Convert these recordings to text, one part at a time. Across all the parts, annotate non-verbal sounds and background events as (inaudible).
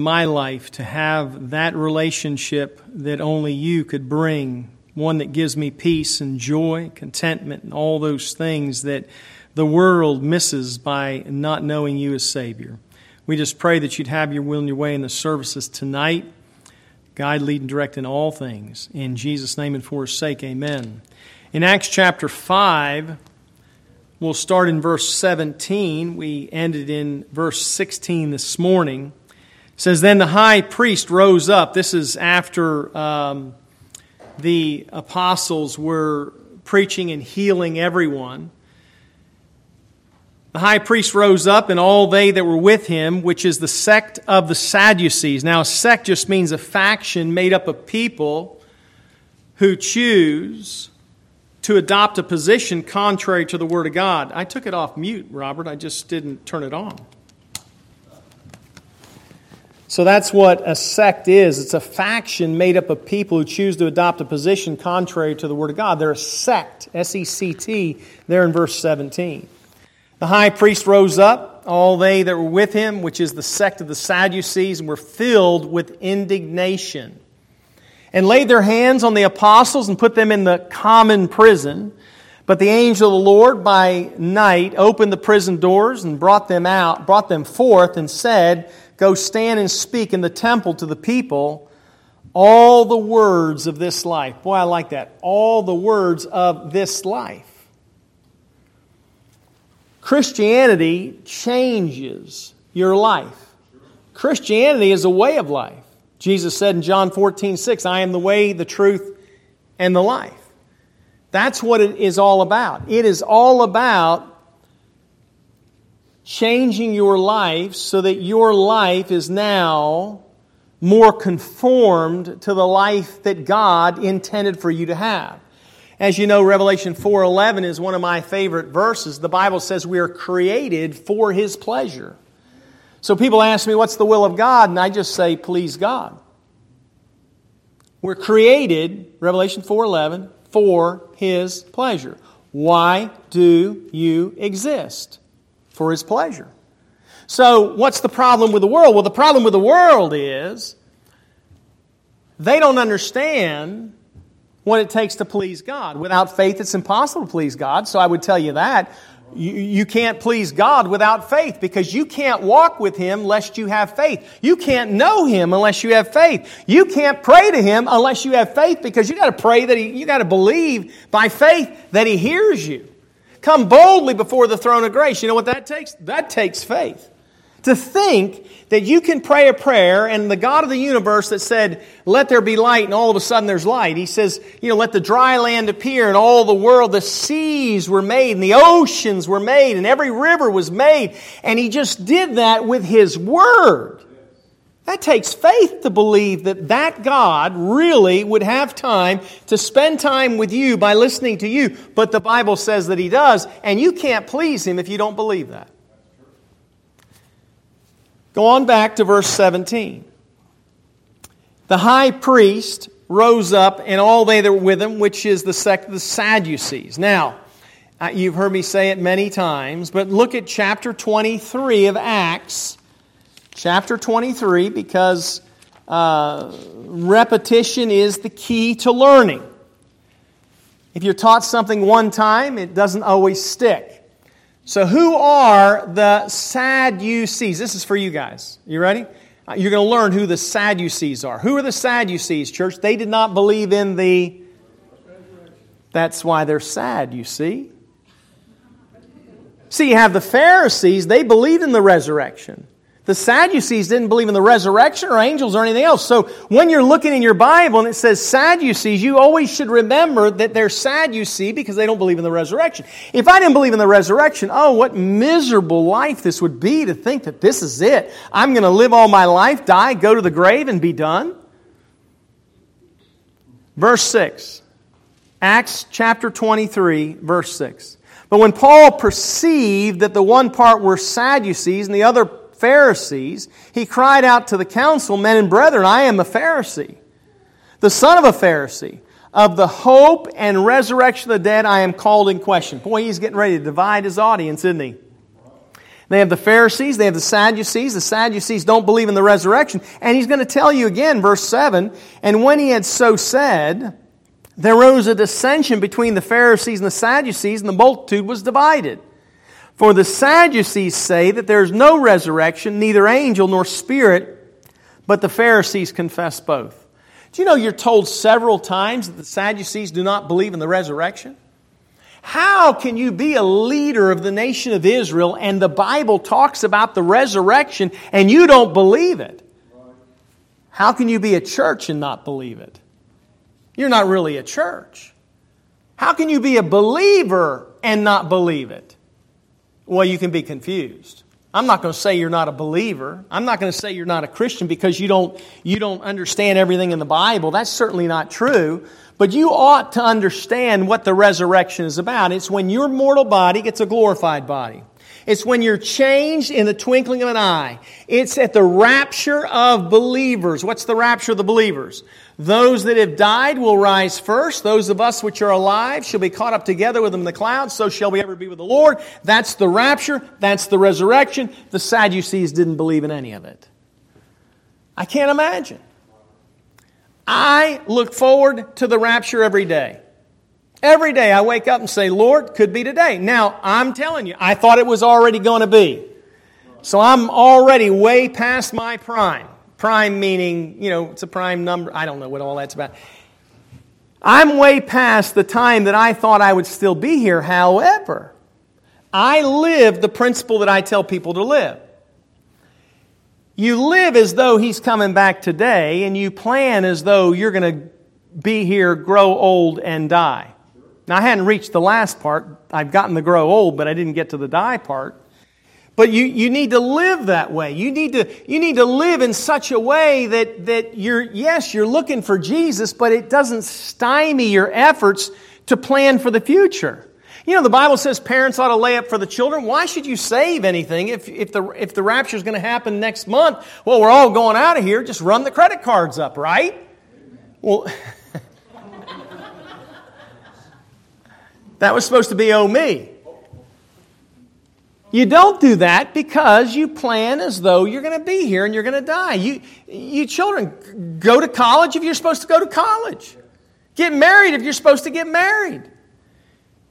my life to have that relationship that only you could bring, one that gives me peace and joy, contentment, and all those things that the world misses by not knowing you as Savior. We just pray that you'd have your will and your way in the services tonight. Guide, lead, and direct in all things. In Jesus' name and for his sake, amen. In Acts chapter 5, we'll start in verse 17. We ended in verse 16 this morning. Says, Then the high priest rose up. This is after um, the apostles were preaching and healing everyone. The high priest rose up, and all they that were with him, which is the sect of the Sadducees. Now, a sect just means a faction made up of people who choose to adopt a position contrary to the Word of God. I took it off mute, Robert. I just didn't turn it on. So that's what a sect is. It's a faction made up of people who choose to adopt a position contrary to the Word of God. They're a sect, S E C T, there in verse 17. The high priest rose up, all they that were with him, which is the sect of the Sadducees, and were filled with indignation, and laid their hands on the apostles and put them in the common prison. But the angel of the Lord by night opened the prison doors and brought them out, brought them forth, and said, Go stand and speak in the temple to the people all the words of this life. Boy, I like that. All the words of this life. Christianity changes your life. Christianity is a way of life. Jesus said in John 14, 6, I am the way, the truth, and the life. That's what it is all about. It is all about changing your life so that your life is now more conformed to the life that God intended for you to have. As you know, Revelation 4:11 is one of my favorite verses. The Bible says we are created for his pleasure. So people ask me what's the will of God and I just say please God. We're created, Revelation 4:11, for his pleasure. Why do you exist? For his pleasure. So, what's the problem with the world? Well, the problem with the world is they don't understand what it takes to please God. Without faith, it's impossible to please God. So I would tell you that. You, you can't please God without faith because you can't walk with Him lest you have faith. You can't know Him unless you have faith. You can't pray to Him unless you have faith because you got to pray that He, you got to believe by faith that He hears you. Come boldly before the throne of grace. You know what that takes? That takes faith. To think that you can pray a prayer and the God of the universe that said, let there be light, and all of a sudden there's light. He says, you know, let the dry land appear and all the world, the seas were made and the oceans were made and every river was made. And he just did that with his word. That takes faith to believe that that God really would have time to spend time with you by listening to you. But the Bible says that he does, and you can't please him if you don't believe that. Go on back to verse 17. The high priest rose up, and all they that were with him, which is the sect of the Sadducees. Now, uh, you've heard me say it many times, but look at chapter 23 of Acts. Chapter 23, because uh, repetition is the key to learning. If you're taught something one time, it doesn't always stick. So, who are the Sadducees? This is for you guys. You ready? Uh, you're going to learn who the Sadducees are. Who are the Sadducees, church? They did not believe in the. That's why they're sad, you see. See, you have the Pharisees, they believed in the resurrection. The Sadducees didn't believe in the resurrection or angels or anything else. So when you're looking in your Bible and it says Sadducees, you always should remember that they're Sadducee because they don't believe in the resurrection. If I didn't believe in the resurrection, oh, what miserable life this would be to think that this is it. I'm going to live all my life, die, go to the grave, and be done. Verse 6. Acts chapter 23, verse 6. But when Paul perceived that the one part were Sadducees and the other Pharisees, he cried out to the council, Men and brethren, I am a Pharisee, the son of a Pharisee. Of the hope and resurrection of the dead, I am called in question. Boy, he's getting ready to divide his audience, isn't he? They have the Pharisees, they have the Sadducees. The Sadducees don't believe in the resurrection. And he's going to tell you again, verse 7 And when he had so said, there rose a dissension between the Pharisees and the Sadducees, and the multitude was divided. For the Sadducees say that there is no resurrection, neither angel nor spirit, but the Pharisees confess both. Do you know you're told several times that the Sadducees do not believe in the resurrection? How can you be a leader of the nation of Israel and the Bible talks about the resurrection and you don't believe it? How can you be a church and not believe it? You're not really a church. How can you be a believer and not believe it? Well, you can be confused. I'm not going to say you're not a believer. I'm not going to say you're not a Christian because you don't, you don't understand everything in the Bible. That's certainly not true. But you ought to understand what the resurrection is about. It's when your mortal body gets a glorified body. It's when you're changed in the twinkling of an eye. It's at the rapture of believers. What's the rapture of the believers? Those that have died will rise first. Those of us which are alive shall be caught up together with them in the clouds. So shall we ever be with the Lord. That's the rapture. That's the resurrection. The Sadducees didn't believe in any of it. I can't imagine. I look forward to the rapture every day. Every day I wake up and say, Lord, could be today. Now, I'm telling you, I thought it was already going to be. So I'm already way past my prime. Prime meaning, you know, it's a prime number. I don't know what all that's about. I'm way past the time that I thought I would still be here. However, I live the principle that I tell people to live. You live as though he's coming back today, and you plan as though you're going to be here, grow old, and die. Now, I hadn't reached the last part. I've gotten the grow old, but I didn't get to the die part. But you, you need to live that way. You need to, you need to live in such a way that, that you're, yes, you're looking for Jesus, but it doesn't stymie your efforts to plan for the future. You know, the Bible says parents ought to lay up for the children. Why should you save anything if, if the, if the rapture is going to happen next month? Well, we're all going out of here. Just run the credit cards up, right? Well, (laughs) that was supposed to be oh me. You don't do that because you plan as though you're going to be here and you're going to die. You, you children, go to college if you're supposed to go to college. Get married if you're supposed to get married.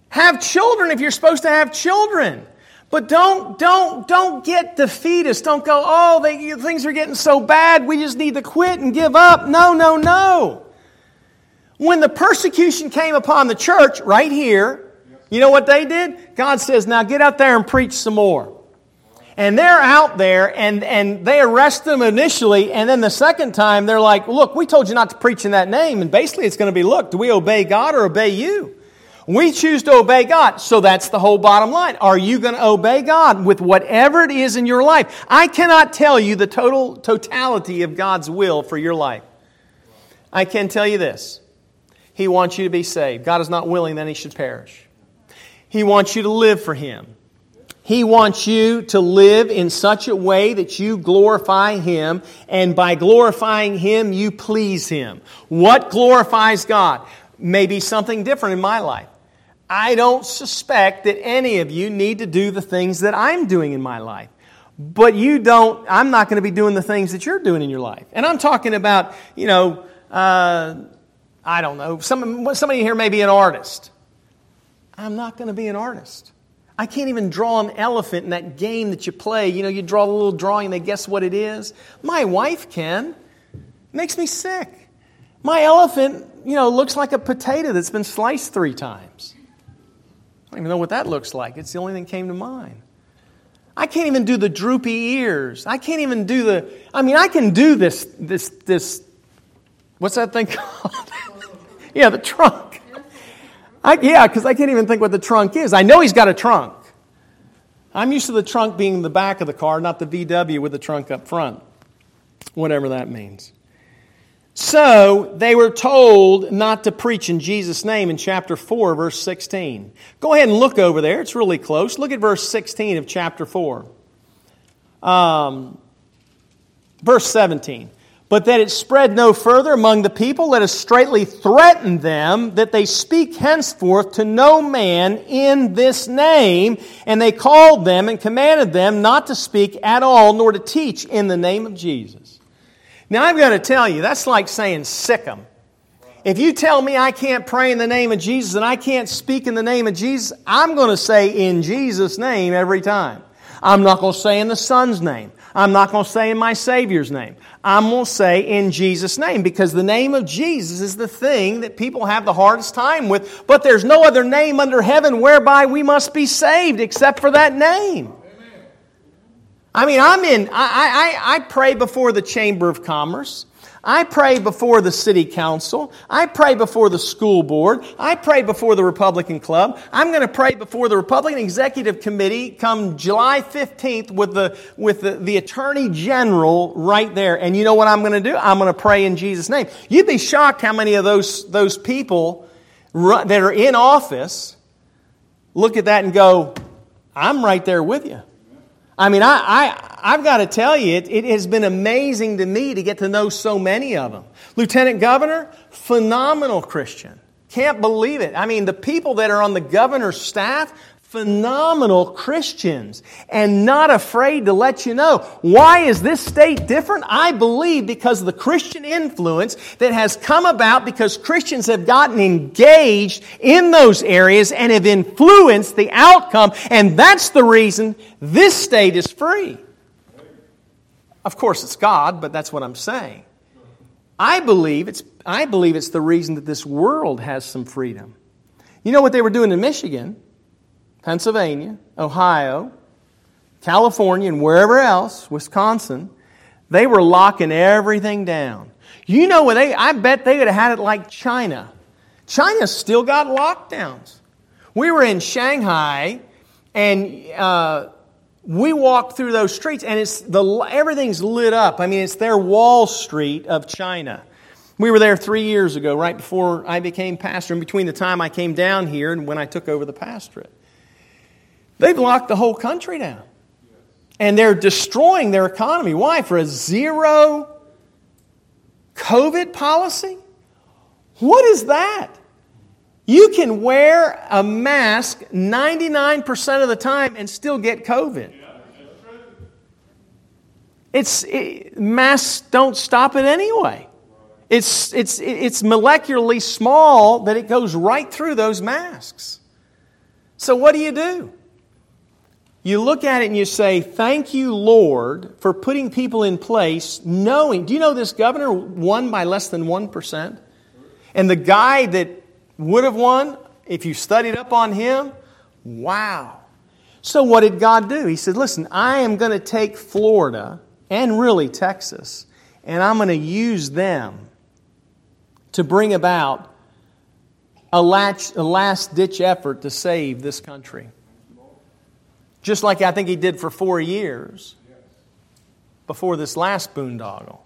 Have children if you're supposed to have children. But don't, don't, don't get defeatist. Don't go, oh, they, things are getting so bad, we just need to quit and give up. No, no, no. When the persecution came upon the church right here, you know what they did? God says, now get out there and preach some more. And they're out there and, and they arrest them initially. And then the second time, they're like, look, we told you not to preach in that name. And basically, it's going to be, look, do we obey God or obey you? We choose to obey God. So that's the whole bottom line. Are you going to obey God with whatever it is in your life? I cannot tell you the total totality of God's will for your life. I can tell you this. He wants you to be saved. God is not willing that he should perish. He wants you to live for Him. He wants you to live in such a way that you glorify Him, and by glorifying Him, you please Him. What glorifies God? may be something different in my life. I don't suspect that any of you need to do the things that I'm doing in my life. But you don't, I'm not going to be doing the things that you're doing in your life. And I'm talking about, you know, uh, I don't know, some, somebody here may be an artist. I'm not going to be an artist. I can't even draw an elephant in that game that you play. You know, you draw a little drawing they guess what it is. My wife can. It makes me sick. My elephant, you know, looks like a potato that's been sliced three times. I don't even know what that looks like. It's the only thing that came to mind. I can't even do the droopy ears. I can't even do the, I mean, I can do this, this, this, what's that thing (laughs) called? (laughs) yeah, the trunk. I, yeah, because I can't even think what the trunk is. I know he's got a trunk. I'm used to the trunk being the back of the car, not the VW with the trunk up front, whatever that means. So they were told not to preach in Jesus' name in chapter 4, verse 16. Go ahead and look over there. It's really close. Look at verse 16 of chapter 4. Um, verse 17. But that it spread no further among the people, let us straightly threaten them that they speak henceforth to no man in this name. And they called them and commanded them not to speak at all, nor to teach in the name of Jesus. Now I've got to tell you, that's like saying sick sick 'em. If you tell me I can't pray in the name of Jesus and I can't speak in the name of Jesus, I'm going to say in Jesus' name every time. I'm not going to say in the Son's name. I'm not going to say in my Savior's name. I'm going to say in Jesus' name because the name of Jesus is the thing that people have the hardest time with. But there's no other name under heaven whereby we must be saved except for that name. I mean, I'm in, I, I, I pray before the Chamber of Commerce. I pray before the city council. I pray before the school board. I pray before the Republican Club. I'm going to pray before the Republican Executive Committee come July 15th with the, with the, the Attorney General right there. And you know what I'm going to do? I'm going to pray in Jesus' name. You'd be shocked how many of those, those people that are in office look at that and go, I'm right there with you. I mean, I, I, I've got to tell you, it, it has been amazing to me to get to know so many of them. Lieutenant Governor, phenomenal Christian. Can't believe it. I mean, the people that are on the governor's staff, phenomenal Christians and not afraid to let you know. Why is this state different? I believe because of the Christian influence that has come about because Christians have gotten engaged in those areas and have influenced the outcome. And that's the reason this state is free. Of course, it's God, but that's what I'm saying. I believe it's, I believe it's the reason that this world has some freedom. You know what they were doing in Michigan? Pennsylvania, Ohio, California, and wherever else, Wisconsin, they were locking everything down. You know what they, I bet they would have had it like China. China still got lockdowns. We were in Shanghai, and uh, we walked through those streets, and it's the everything's lit up. I mean, it's their Wall Street of China. We were there three years ago, right before I became pastor, and between the time I came down here and when I took over the pastorate. They've locked the whole country down. And they're destroying their economy. Why? For a zero COVID policy? What is that? You can wear a mask 99% of the time and still get COVID. It's it, masks don't stop it anyway. It's, it's, it's molecularly small that it goes right through those masks. So, what do you do? You look at it and you say, Thank you, Lord, for putting people in place, knowing. Do you know this governor won by less than 1%? And the guy that would have won, if you studied up on him, wow. So, what did God do? He said, Listen, I am going to take Florida and really Texas, and I'm going to use them to bring about a last ditch effort to save this country. Just like I think he did for four years before this last boondoggle,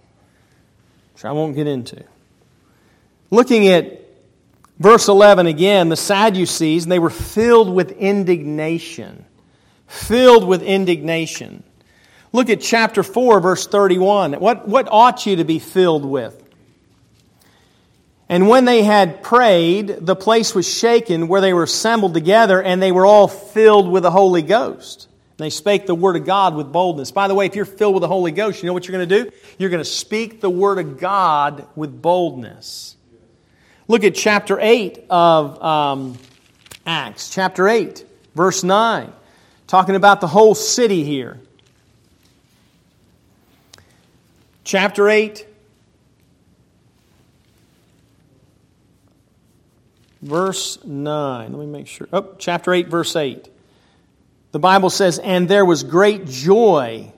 which I won't get into. Looking at verse 11 again, the Sadducees, they were filled with indignation. Filled with indignation. Look at chapter 4, verse 31. What, what ought you to be filled with? And when they had prayed, the place was shaken where they were assembled together, and they were all filled with the Holy Ghost. And they spake the word of God with boldness. By the way, if you're filled with the Holy Ghost, you know what you're going to do? You're going to speak the word of God with boldness. Look at chapter 8 of um, Acts, chapter 8, verse 9, talking about the whole city here. Chapter 8, verse 9. Let me make sure. Oh, chapter 8, verse 8. The Bible says, And there was great joy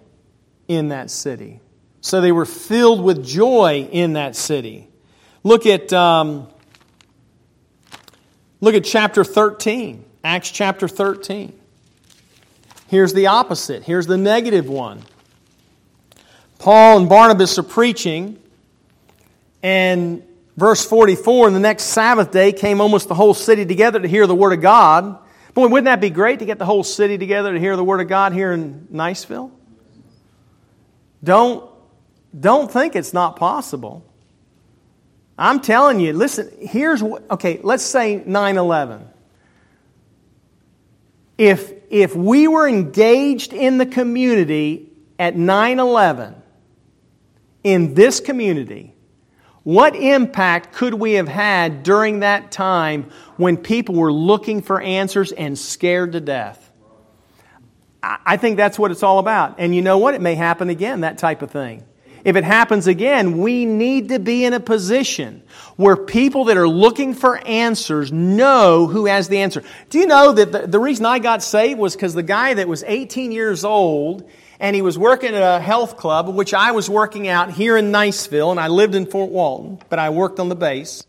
in that city. So they were filled with joy in that city. Look at, um, look at chapter 13, Acts chapter 13. Here's the opposite. Here's the negative one. Paul and Barnabas are preaching, and Verse 44, and the next Sabbath day came almost the whole city together to hear the Word of God. Boy, wouldn't that be great to get the whole city together to hear the Word of God here in Niceville? Don't, Don't think it's not possible. I'm telling you, listen, here's what, okay, let's say 9 11. If, if we were engaged in the community at 9 11, in this community, what impact could we have had during that time when people were looking for answers and scared to death? I think that's what it's all about. And you know what? It may happen again, that type of thing. If it happens again, we need to be in a position where people that are looking for answers know who has the answer. Do you know that the, the reason I got saved was because the guy that was 18 years old and he was working at a health club, which I was working out here in Niceville, and I lived in Fort Walton, but I worked on the base.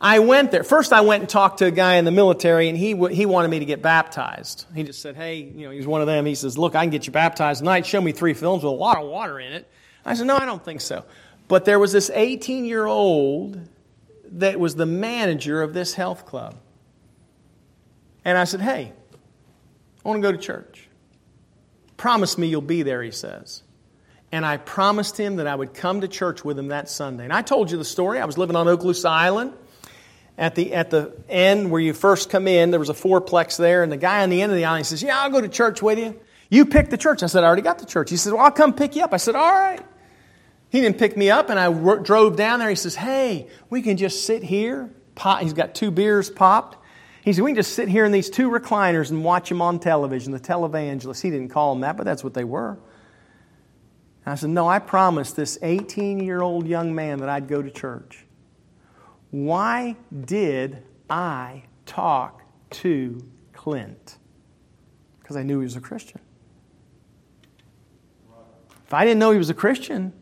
I went there. First, I went and talked to a guy in the military, and he, he wanted me to get baptized. He just said, Hey, you know, he's one of them. He says, Look, I can get you baptized tonight. Show me three films with a lot of water in it. I said, No, I don't think so. But there was this 18 year old that was the manager of this health club. And I said, Hey, I want to go to church. Promise me you'll be there, he says. And I promised him that I would come to church with him that Sunday. And I told you the story. I was living on Okaloosa Island at the, at the end where you first come in, there was a fourplex there, and the guy on the end of the island says, Yeah, I'll go to church with you. You pick the church. I said, I already got the church. He said, Well, I'll come pick you up. I said, All right. He didn't pick me up, and I drove down there. He says, Hey, we can just sit here. Pop. He's got two beers popped. He said, We can just sit here in these two recliners and watch them on television, the televangelists. He didn't call them that, but that's what they were. I said, No, I promised this 18 year old young man that I'd go to church. Why did I talk to Clint? Because I knew he was a Christian. If I didn't know he was a Christian,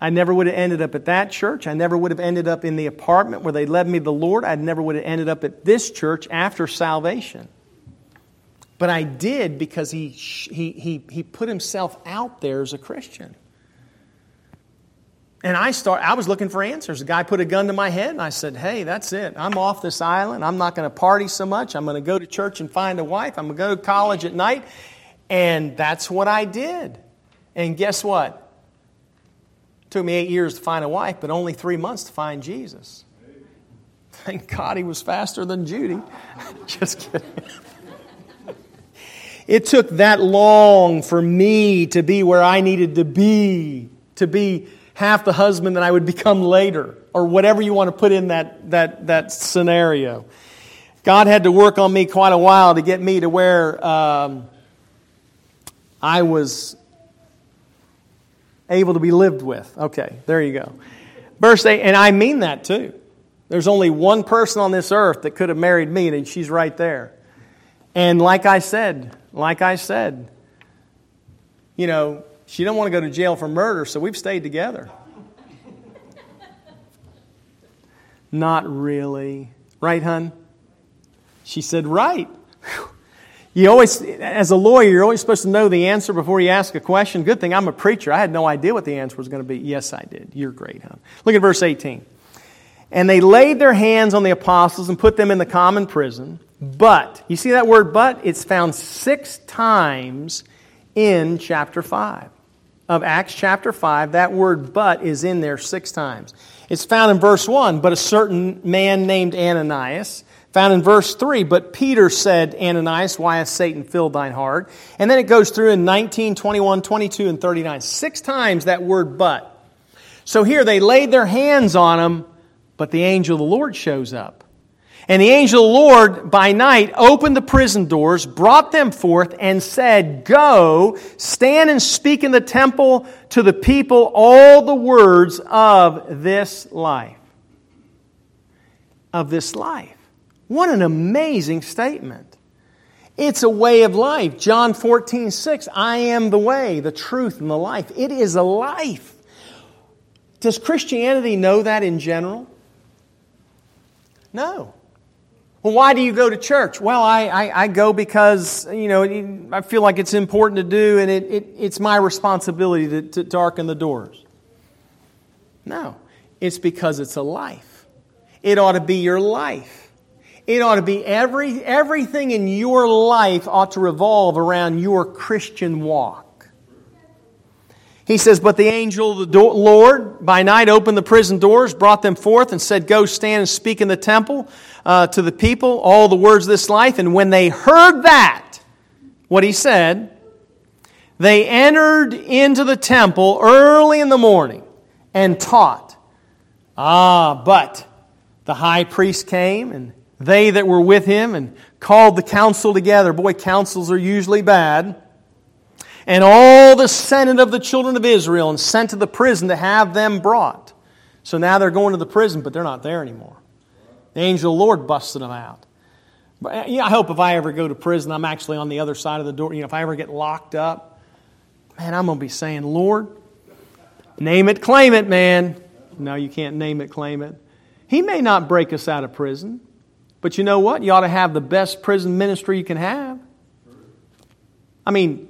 I never would have ended up at that church. I never would have ended up in the apartment where they led me to the Lord. I never would have ended up at this church after salvation. But I did because he, he, he, he put himself out there as a Christian. And I start I was looking for answers. A guy put a gun to my head and I said, "Hey, that's it. I'm off this island. I'm not going to party so much. I'm going to go to church and find a wife. I'm going to go to college at night." And that's what I did. And guess what? Took me 8 years to find a wife, but only 3 months to find Jesus. Thank God he was faster than Judy. (laughs) Just kidding. It took that long for me to be where I needed to be, to be half the husband that I would become later, or whatever you want to put in that, that, that scenario. God had to work on me quite a while to get me to where um, I was able to be lived with. Okay, there you go. Verse 8, and I mean that too. There's only one person on this earth that could have married me, and she's right there. And like I said, like I said, you know, she didn't want to go to jail for murder, so we've stayed together. Not really. Right, hun? She said, Right. You always, as a lawyer, you're always supposed to know the answer before you ask a question. Good thing I'm a preacher. I had no idea what the answer was going to be. Yes, I did. You're great, huh? Look at verse 18. And they laid their hands on the apostles and put them in the common prison. But, you see that word but? It's found six times in chapter 5 of Acts chapter 5, that word but is in there six times. It's found in verse 1, but a certain man named Ananias. Found in verse 3, but Peter said, Ananias, why has Satan filled thine heart? And then it goes through in 19, 21, 22, and 39. Six times that word but. So here they laid their hands on him, but the angel of the Lord shows up. And the angel of the Lord by night opened the prison doors, brought them forth, and said, Go, stand and speak in the temple to the people all the words of this life. Of this life. What an amazing statement. It's a way of life. John 14, 6. I am the way, the truth, and the life. It is a life. Does Christianity know that in general? No. Well, why do you go to church? Well, I, I, I, go because, you know, I feel like it's important to do and it, it, it's my responsibility to, to darken the doors. No, it's because it's a life. It ought to be your life. It ought to be every, everything in your life ought to revolve around your Christian walk. He says, But the angel of the do- Lord by night opened the prison doors, brought them forth, and said, Go stand and speak in the temple uh, to the people all the words of this life. And when they heard that, what he said, they entered into the temple early in the morning and taught. Ah, but the high priest came and they that were with him and called the council together. Boy, councils are usually bad and all the senate of the children of Israel and sent to the prison to have them brought. So now they're going to the prison, but they're not there anymore. The angel of the Lord busted them out. But, eh, yeah, I hope if I ever go to prison, I'm actually on the other side of the door. You know, if I ever get locked up, man, I'm going to be saying, Lord, name it, claim it, man. No, you can't name it, claim it. He may not break us out of prison, but you know what? You ought to have the best prison ministry you can have. I mean,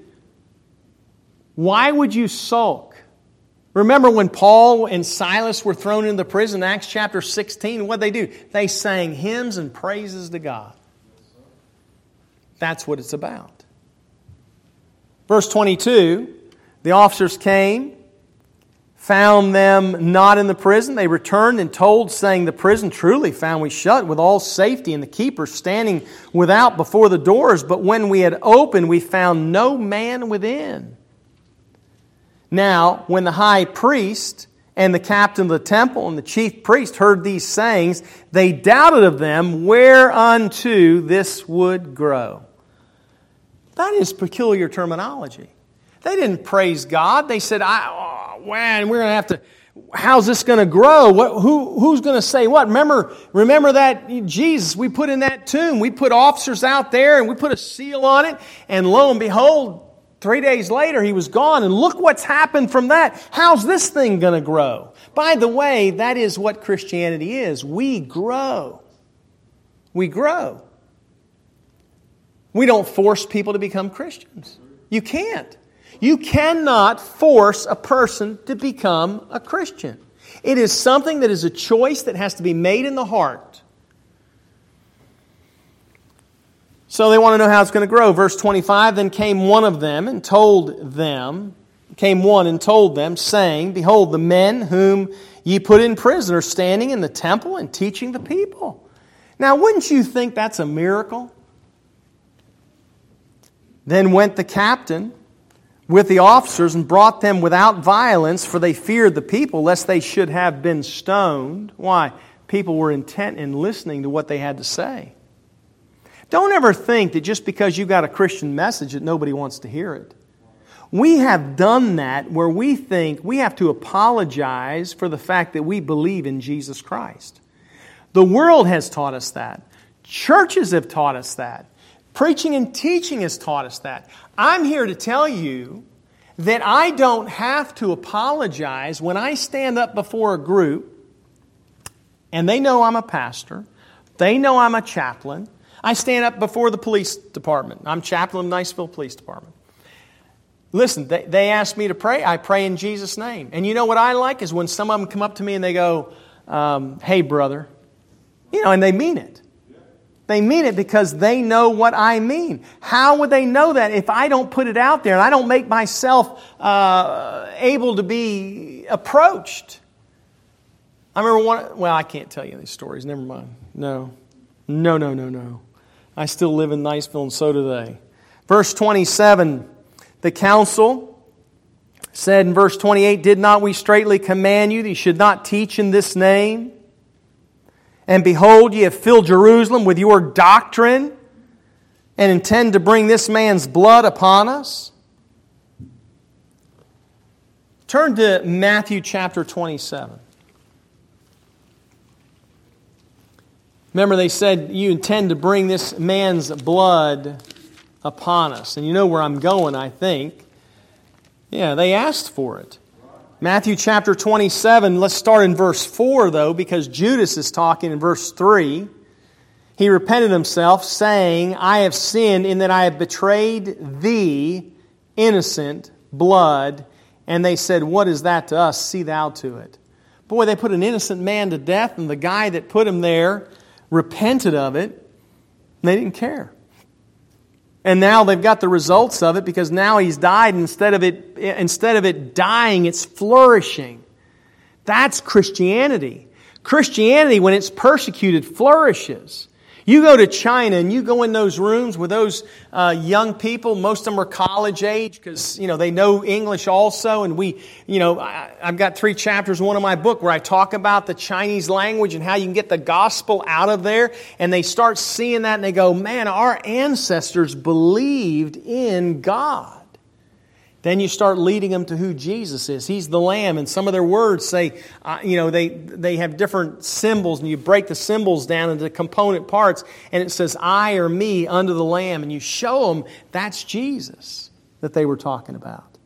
why would you sulk? Remember when Paul and Silas were thrown into prison, Acts chapter 16, what did they do? They sang hymns and praises to God. That's what it's about. Verse 22 the officers came, found them not in the prison. They returned and told, saying, The prison truly found we shut with all safety, and the keepers standing without before the doors. But when we had opened, we found no man within. Now, when the high priest and the captain of the temple and the chief priest heard these sayings, they doubted of them whereunto this would grow. That is peculiar terminology. They didn't praise God. They said, I, man, we're going to have to, how's this going to grow? What, who, who's going to say what? Remember, remember that Jesus, we put in that tomb, we put officers out there and we put a seal on it, and lo and behold, Three days later, he was gone, and look what's happened from that. How's this thing going to grow? By the way, that is what Christianity is. We grow. We grow. We don't force people to become Christians. You can't. You cannot force a person to become a Christian. It is something that is a choice that has to be made in the heart. So they want to know how it's going to grow. Verse 25 Then came one of them and told them, came one and told them, saying, Behold, the men whom ye put in prison are standing in the temple and teaching the people. Now, wouldn't you think that's a miracle? Then went the captain with the officers and brought them without violence, for they feared the people, lest they should have been stoned. Why? People were intent in listening to what they had to say. Don't ever think that just because you got a Christian message that nobody wants to hear it. We have done that where we think we have to apologize for the fact that we believe in Jesus Christ. The world has taught us that. Churches have taught us that. Preaching and teaching has taught us that. I'm here to tell you that I don't have to apologize when I stand up before a group and they know I'm a pastor, they know I'm a chaplain, I stand up before the police department. I'm chaplain of Niceville Police Department. Listen, they, they ask me to pray. I pray in Jesus' name. And you know what I like is when some of them come up to me and they go, um, Hey, brother. You know, and they mean it. They mean it because they know what I mean. How would they know that if I don't put it out there and I don't make myself uh, able to be approached? I remember one, well, I can't tell you these stories. Never mind. No. No, no, no, no. I still live in Niceville, and so do they. Verse 27 the council said in verse 28 Did not we straightly command you that you should not teach in this name? And behold, ye have filled Jerusalem with your doctrine and intend to bring this man's blood upon us? Turn to Matthew chapter 27. Remember, they said, You intend to bring this man's blood upon us. And you know where I'm going, I think. Yeah, they asked for it. Matthew chapter 27, let's start in verse 4, though, because Judas is talking in verse 3. He repented himself, saying, I have sinned in that I have betrayed thee, innocent blood. And they said, What is that to us? See thou to it. Boy, they put an innocent man to death, and the guy that put him there repented of it, and they didn't care. And now they've got the results of it because now he's died instead of it instead of it dying it's flourishing. That's Christianity. Christianity when it's persecuted flourishes. You go to China and you go in those rooms with those uh, young people. Most of them are college age because you know they know English also. And we, you know, I, I've got three chapters in one of my book where I talk about the Chinese language and how you can get the gospel out of there. And they start seeing that and they go, "Man, our ancestors believed in God." Then you start leading them to who Jesus is. He's the Lamb, and some of their words say, uh, you know, they, they have different symbols, and you break the symbols down into component parts, and it says, I or me under the Lamb, and you show them that's Jesus that they were talking about.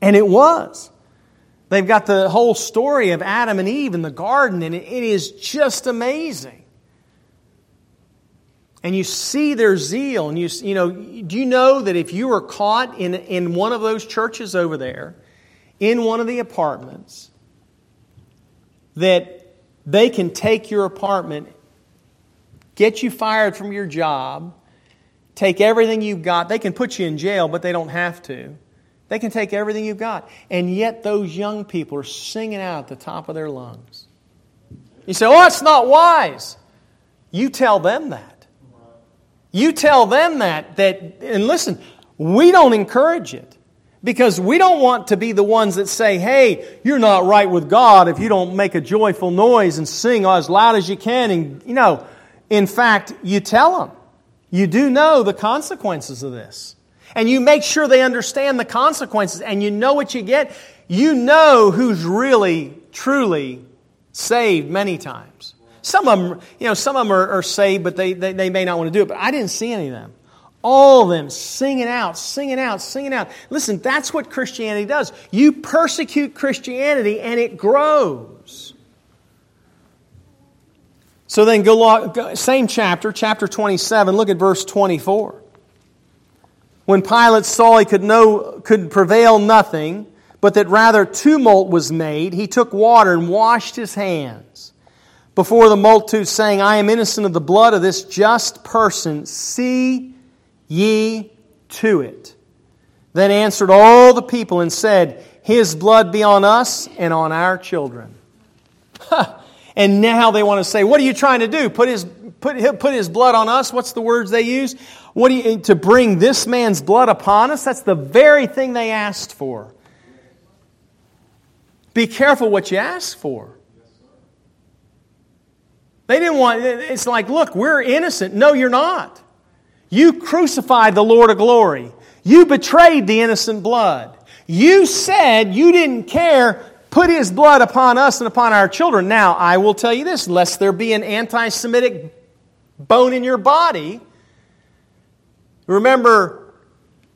And it was. They've got the whole story of Adam and Eve in the garden, and it is just amazing and you see their zeal and you, you know do you know that if you were caught in, in one of those churches over there in one of the apartments that they can take your apartment get you fired from your job take everything you've got they can put you in jail but they don't have to. They can take everything you've got. And yet those young people are singing out at the top of their lungs. You say oh it's not wise. You tell them that you tell them that, that, and listen, we don't encourage it because we don't want to be the ones that say, hey, you're not right with God if you don't make a joyful noise and sing as loud as you can. And, you know, in fact, you tell them. You do know the consequences of this. And you make sure they understand the consequences and you know what you get. You know who's really, truly saved many times. Some of them, you know, some of them are, are saved, but they, they, they may not want to do it. But I didn't see any of them. All of them singing out, singing out, singing out. Listen, that's what Christianity does. You persecute Christianity and it grows. So then go, same chapter, chapter 27, look at verse 24. When Pilate saw he could, no, could prevail nothing, but that rather tumult was made, he took water and washed his hands before the multitude, saying, I am innocent of the blood of this just person. See ye to it. Then answered all the people and said, His blood be on us and on our children. and now they want to say, What are you trying to do? Put his, put, put his blood on us? What's the words they use? What do you, to bring this man's blood upon us? That's the very thing they asked for. Be careful what you ask for. They didn't want, it's like, look, we're innocent. No, you're not. You crucified the Lord of glory. You betrayed the innocent blood. You said you didn't care. Put his blood upon us and upon our children. Now, I will tell you this lest there be an anti Semitic bone in your body. Remember,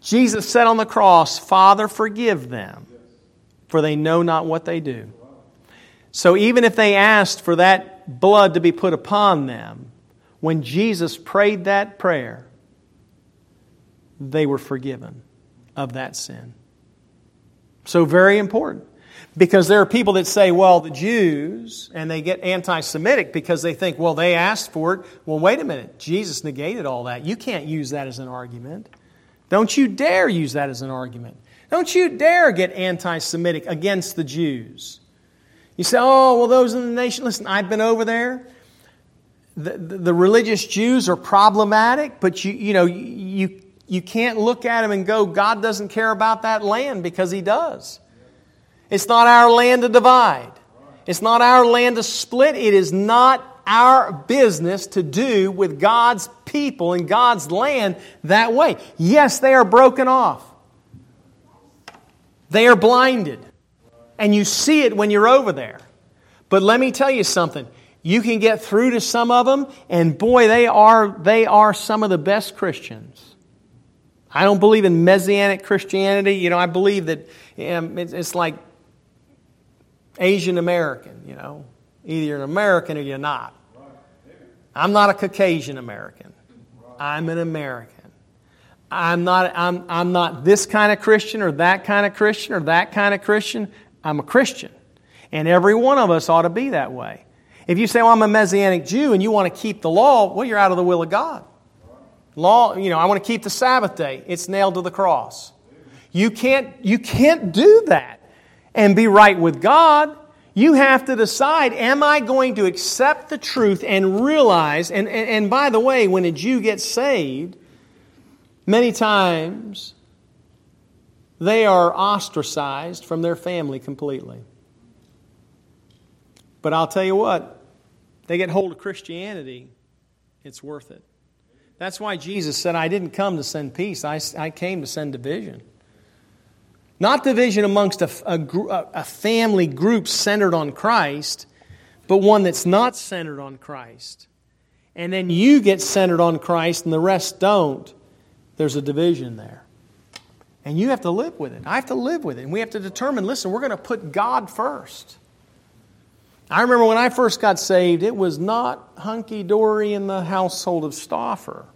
Jesus said on the cross, Father, forgive them, for they know not what they do. So even if they asked for that blood to be put upon them, when Jesus prayed that prayer, they were forgiven of that sin. So, very important. Because there are people that say, well, the Jews, and they get anti Semitic because they think, well, they asked for it. Well, wait a minute. Jesus negated all that. You can't use that as an argument. Don't you dare use that as an argument. Don't you dare get anti Semitic against the Jews. You say, oh, well, those in the nation, listen, I've been over there. The, the, the religious Jews are problematic, but you, you know, you, you can't look at them and go, God doesn't care about that land because He does. It's not our land to divide. It's not our land to split. It is not our business to do with God's people and God's land that way. Yes, they are broken off. They are blinded. And you see it when you're over there. But let me tell you something. You can get through to some of them, and boy, they are, they are some of the best Christians. I don't believe in Messianic Christianity. You know, I believe that um, it's like Asian American, you know. Either you're an American or you're not. I'm not a Caucasian American. I'm an American. I'm not, I'm, I'm not this kind of Christian or that kind of Christian or that kind of Christian. I'm a Christian. And every one of us ought to be that way. If you say, well, I'm a Messianic Jew and you want to keep the law, well, you're out of the will of God. Law, you know, I want to keep the Sabbath day. It's nailed to the cross. You can't, you can't do that and be right with God. You have to decide, am I going to accept the truth and realize, and, and, and by the way, when a Jew gets saved, many times they are ostracized from their family completely. But I'll tell you what, they get hold of Christianity, it's worth it. That's why Jesus said, I didn't come to send peace, I, I came to send division. Not division amongst a, a, a family group centered on Christ, but one that's not centered on Christ. And then you get centered on Christ and the rest don't. There's a division there. And you have to live with it. I have to live with it. And we have to determine listen, we're going to put God first. I remember when I first got saved, it was not hunky dory in the household of Stauffer.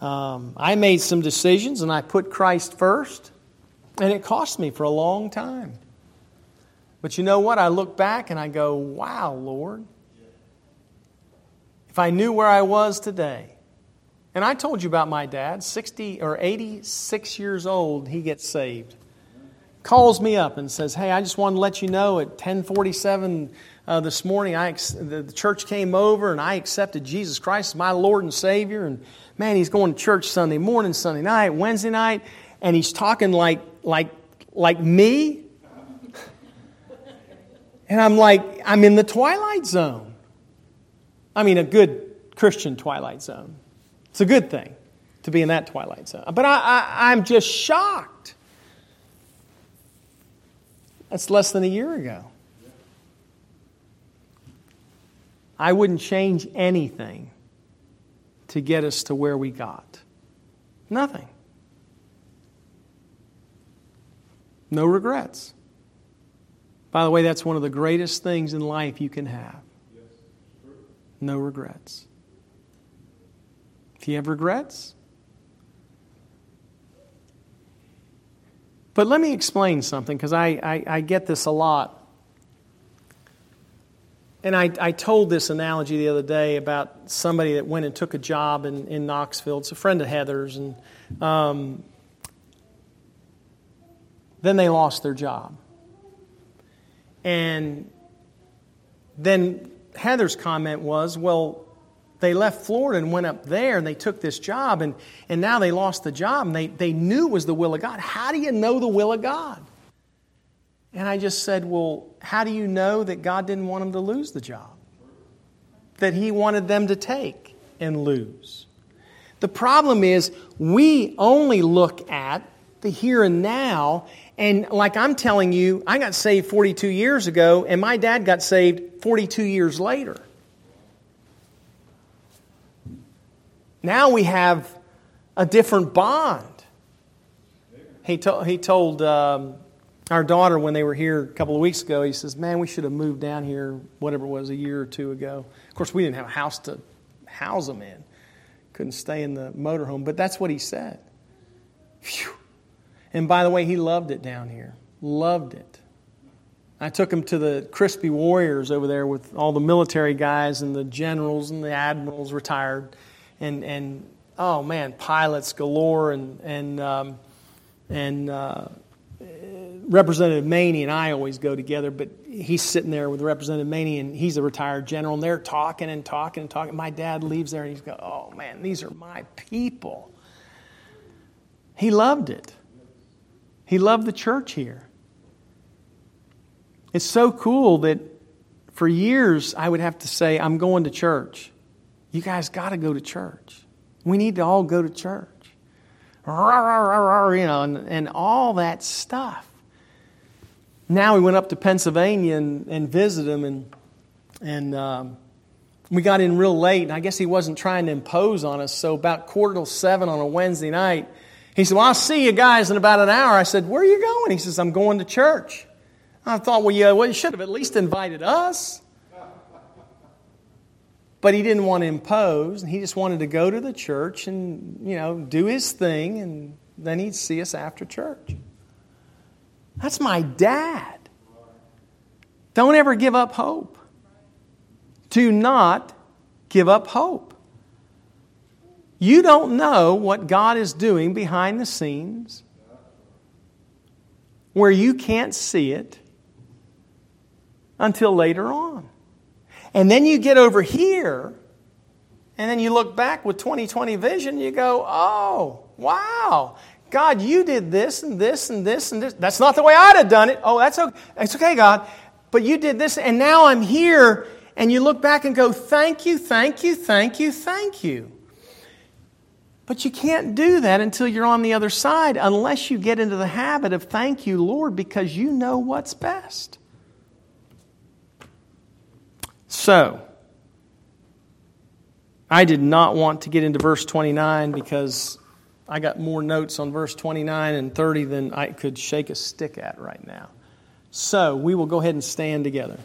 Um, I made some decisions and I put Christ first, and it cost me for a long time. But you know what? I look back and I go, wow, Lord. If I knew where I was today, and I told you about my dad, 60 or 86 years old, he gets saved. Calls me up and says, "Hey, I just wanted to let you know at 1047 uh, this morning, I, the church came over and I accepted Jesus Christ as my Lord and Savior. And man, he's going to church Sunday morning, Sunday night, Wednesday night, and he's talking like, like, like me. (laughs) And I'm like, I'm in the twilight zone. I mean, a good Christian twilight zone. It's a good thing to be in that twilight zone. But I, I, I'm just shocked. That's less than a year ago. I wouldn't change anything to get us to where we got. Nothing. No regrets. By the way, that's one of the greatest things in life you can have. No regrets. If you have regrets, but let me explain something because I, I, I get this a lot and I, I told this analogy the other day about somebody that went and took a job in, in Knoxville. It's a friend of Heather's, and um, then they lost their job. And then Heather's comment was, well, they left Florida and went up there and they took this job, and, and now they lost the job, and they, they knew it was the will of God. How do you know the will of God? And I just said, Well, how do you know that God didn't want them to lose the job? That He wanted them to take and lose. The problem is, we only look at the here and now. And like I'm telling you, I got saved 42 years ago, and my dad got saved 42 years later. Now we have a different bond. He, to, he told um, our daughter, when they were here a couple of weeks ago, he says, Man, we should have moved down here, whatever it was, a year or two ago. Of course, we didn't have a house to house them in, couldn't stay in the motorhome, but that's what he said. Phew. And by the way, he loved it down here, loved it. I took him to the Crispy Warriors over there with all the military guys and the generals and the admirals retired. And, and oh man, pilots galore and, and, um, and, uh, Representative Maney and I always go together, but he's sitting there with Representative Maney, and he's a retired general, and they're talking and talking and talking. My dad leaves there, and he's going, "Oh man, these are my people." He loved it. He loved the church here. It's so cool that for years I would have to say, "I'm going to church." You guys got to go to church. We need to all go to church. You know, and, and all that stuff now we went up to Pennsylvania and, and visited him, and, and um, we got in real late, and I guess he wasn't trying to impose on us. So, about quarter till seven on a Wednesday night, he said, Well, I'll see you guys in about an hour. I said, Where are you going? He says, I'm going to church. I thought, Well, you, well, you should have at least invited us. But he didn't want to impose, and he just wanted to go to the church and, you know, do his thing, and then he'd see us after church. That's my dad. Don't ever give up hope. Do not give up hope. You don't know what God is doing behind the scenes where you can't see it until later on. And then you get over here, and then you look back with 2020 vision, you go, oh, wow. God, you did this and this and this and this. That's not the way I'd have done it. Oh, that's okay. That's okay, God. But you did this, and now I'm here. And you look back and go, thank you, thank you, thank you, thank you. But you can't do that until you're on the other side unless you get into the habit of thank you, Lord, because you know what's best. So, I did not want to get into verse 29 because I got more notes on verse 29 and 30 than I could shake a stick at right now. So, we will go ahead and stand together.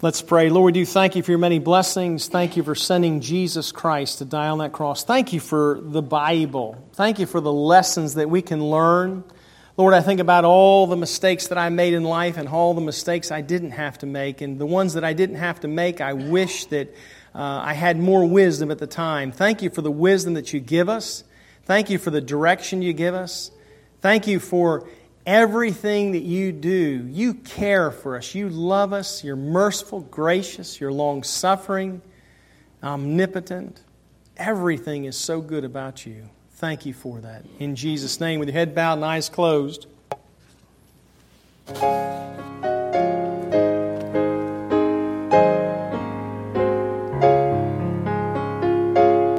Let's pray. Lord, we do thank you for your many blessings. Thank you for sending Jesus Christ to die on that cross. Thank you for the Bible. Thank you for the lessons that we can learn. Lord, I think about all the mistakes that I made in life and all the mistakes I didn't have to make. And the ones that I didn't have to make, I wish that uh, I had more wisdom at the time. Thank you for the wisdom that you give us. Thank you for the direction you give us. Thank you for everything that you do. You care for us. You love us. You're merciful, gracious. You're long suffering, omnipotent. Everything is so good about you. Thank you for that. In Jesus' name, with your head bowed and eyes closed.